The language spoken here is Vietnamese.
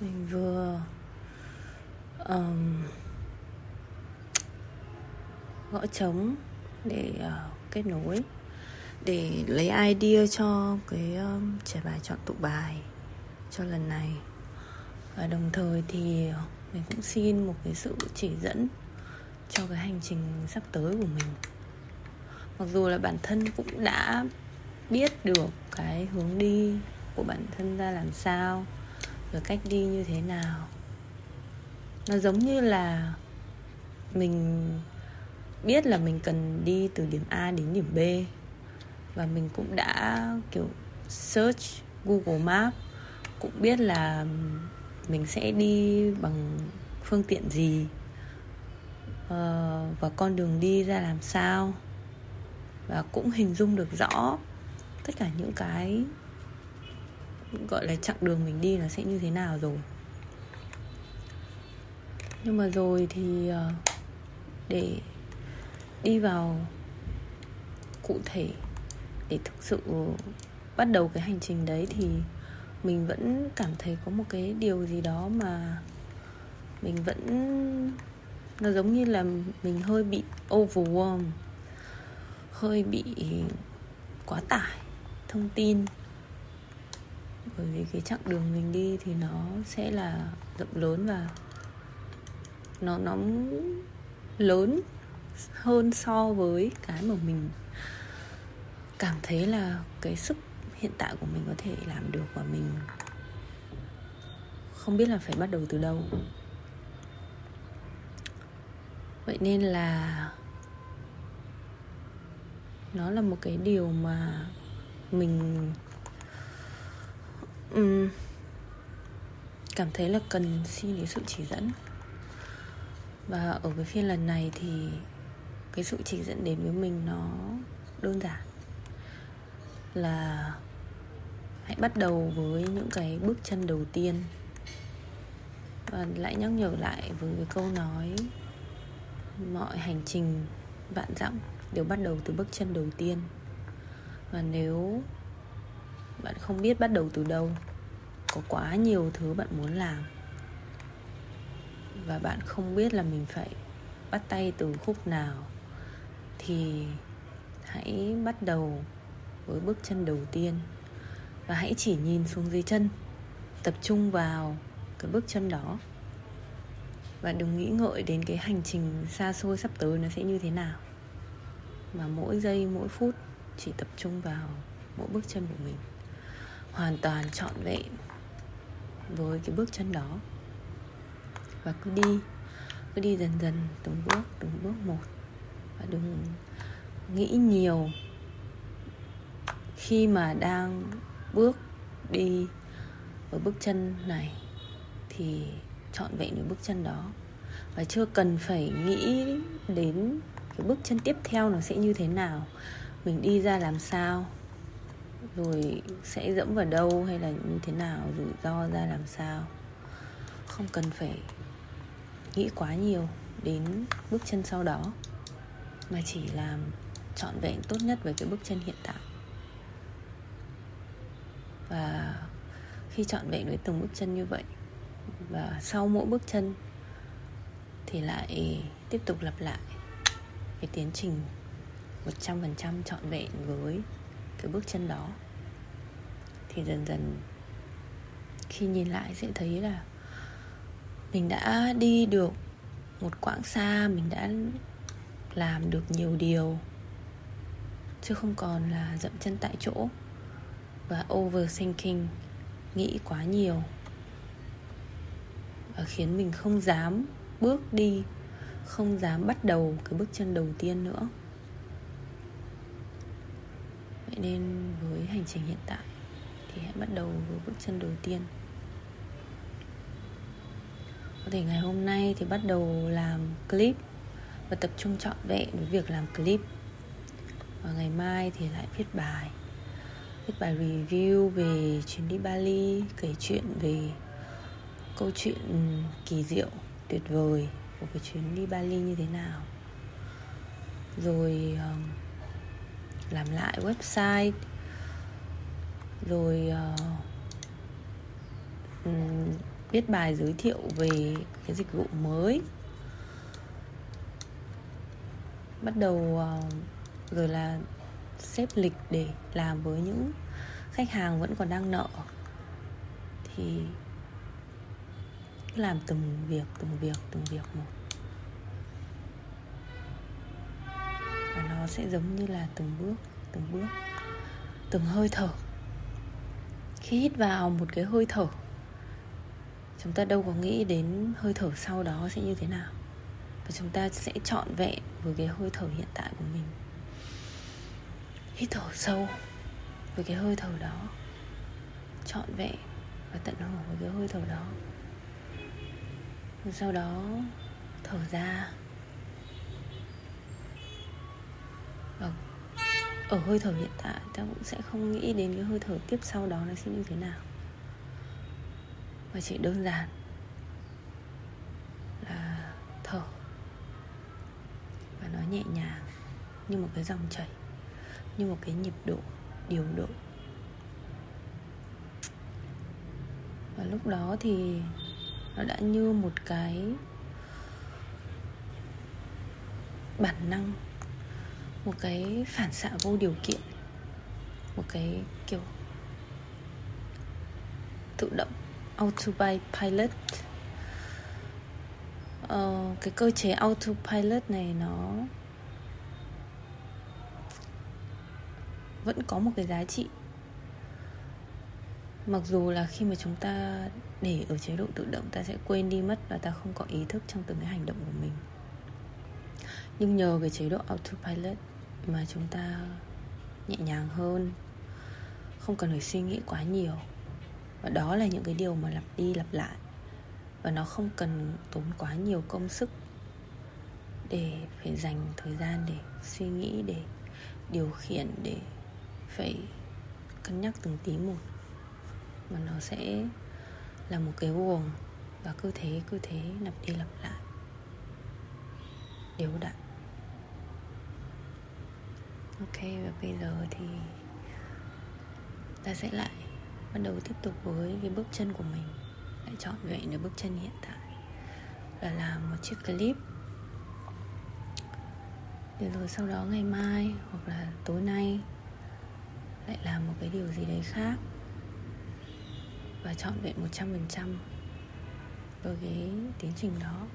mình vừa um, gõ trống để uh, kết nối để lấy idea cho cái um, trẻ bài chọn tụ bài cho lần này. Và đồng thời thì mình cũng xin một cái sự chỉ dẫn cho cái hành trình sắp tới của mình. Mặc dù là bản thân cũng đã biết được cái hướng đi của bản thân ra làm sao rồi cách đi như thế nào? Nó giống như là mình biết là mình cần đi từ điểm A đến điểm B. Và mình cũng đã, kiểu, search Google Maps cũng biết là mình sẽ đi bằng phương tiện gì. Ờ, và con đường đi ra làm sao? Và cũng hình dung được rõ tất cả những cái gọi là chặng đường mình đi nó sẽ như thế nào rồi. Nhưng mà rồi thì ờ, để đi vào cụ thể, để thực sự bắt đầu cái hành trình đấy thì mình vẫn cảm thấy có một cái điều gì đó mà mình vẫn, nó giống như là mình hơi bị overwhelm, hơi bị quá tải thông tin bởi vì cái chặng đường mình đi thì nó sẽ là rộng lớn và nó nó lớn hơn so với cái mà mình cảm thấy là cái sức hiện tại của mình có thể làm được và mình không biết là phải bắt đầu từ đâu. Vậy nên là nó là một cái điều mà mình um, cảm thấy là cần xin đến sự chỉ dẫn. Và ở cái phiên lần này thì cái sự chỉ dẫn đến với mình nó đơn giản. Là hãy bắt đầu với những cái bước chân đầu tiên. Và lại nhắc nhở lại với cái câu nói mọi hành trình vạn dặm đều bắt đầu từ bước chân đầu tiên. Và nếu bạn không biết bắt đầu từ đâu có quá nhiều thứ bạn muốn làm. Và bạn không biết là mình phải bắt tay từ khúc nào. Thì hãy bắt đầu với bước chân đầu tiên. Và hãy chỉ nhìn xuống dưới chân. Tập trung vào cái bước chân đó. Và đừng nghĩ ngợi đến cái hành trình xa xôi sắp tới nó sẽ như thế nào. Mà mỗi giây, mỗi phút chỉ tập trung vào mỗi bước chân của mình. Hoàn toàn trọn vẹn với cái bước chân đó. Và cứ đi cứ đi dần dần từng bước từng bước một. Và đừng nghĩ nhiều khi mà đang bước đi ở bước chân này thì chọn vẹn những bước chân đó. Và chưa cần phải nghĩ đến cái bước chân tiếp theo nó sẽ như thế nào. Mình đi ra làm sao rồi sẽ dẫm vào đâu hay là như thế nào, rủi ro ra làm sao. Không cần phải nghĩ quá nhiều đến bước chân sau đó, mà chỉ làm trọn vẹn tốt nhất với cái bước chân hiện tại. Và khi trọn vẹn với từng bước chân như vậy, và sau mỗi bước chân thì lại tiếp tục lặp lại cái tiến trình 100% trọn vẹn với cái bước chân đó. Thì dần dần khi nhìn lại sẽ thấy là mình đã đi được một quãng xa, mình đã làm được nhiều điều, chứ không còn là dậm chân tại chỗ và overthinking, nghĩ quá nhiều và khiến mình không dám bước đi, không dám bắt đầu cái bước chân đầu tiên nữa vậy nên với hành trình hiện tại. Thì hãy bắt đầu với bước chân đầu tiên. Có thể ngày hôm nay thì bắt đầu làm clip và tập trung trọn vẹn với việc làm clip. Và ngày mai thì lại viết bài. Viết bài review về chuyến đi Bali, kể chuyện về câu chuyện kỳ diệu, tuyệt vời của cái chuyến đi Bali như thế nào. Rồi ờ, làm lại website. Rồi ờ, uh, viết bài giới thiệu về cái dịch vụ mới. Bắt đầu uh, rồi là xếp lịch để làm với những khách hàng vẫn còn đang nợ. Thì cứ làm từng việc từng việc từng việc một. Nó sẽ giống như là từng bước từng bước. Từng hơi thở. Khi hít vào một cái hơi thở, chúng ta đâu có nghĩ đến hơi thở sau đó sẽ như thế nào. Và chúng ta sẽ trọn vẹn với cái hơi thở hiện tại của mình. Hít thở sâu với cái hơi thở đó. Trọn vẹn và tận hưởng với cái hơi thở đó. Sau đó thở ra và ở hơi thở hiện tại ta cũng sẽ không nghĩ đến cái hơi thở tiếp sau đó nó sẽ như thế nào. Và chỉ đơn giản là thở. Và nó nhẹ nhàng, như một cái dòng chảy, như một cái nhịp độ, điều độ. Và lúc đó thì nó đã như một cái bản năng một cái phản xạ vô điều kiện một cái kiểu tự động autopilot. Ờ, cái cơ chế autopilot này nó vẫn có một cái giá trị. Mặc dù là khi mà chúng ta để ở chế độ tự động ta sẽ quên đi mất và ta không có ý thức trong từng cái hành động của mình. Nhưng nhờ cái chế độ autopilot mà chúng ta nhẹ nhàng hơn. Không cần phải suy nghĩ quá nhiều. Và đó là những cái điều mà lặp đi lặp lại. Và nó không cần tốn quá nhiều công sức để phải dành thời gian để suy nghĩ, để điều khiển, để phải cân nhắc từng tí một. Mà nó sẽ là một cái guồng. Và cứ thế cứ thế, lặp đi lặp lại. Đều đặn ok, và bây giờ thì ta sẽ lại bắt đầu tiếp tục với cái bước chân của mình. Lại chọn vẹn được bước chân hiện tại. Là làm một chiếc clip. Để rồi sau đó ngày mai hoặc là tối nay lại làm một cái điều gì đấy khác. Và chọn vẹn 100% với cái tiến trình đó.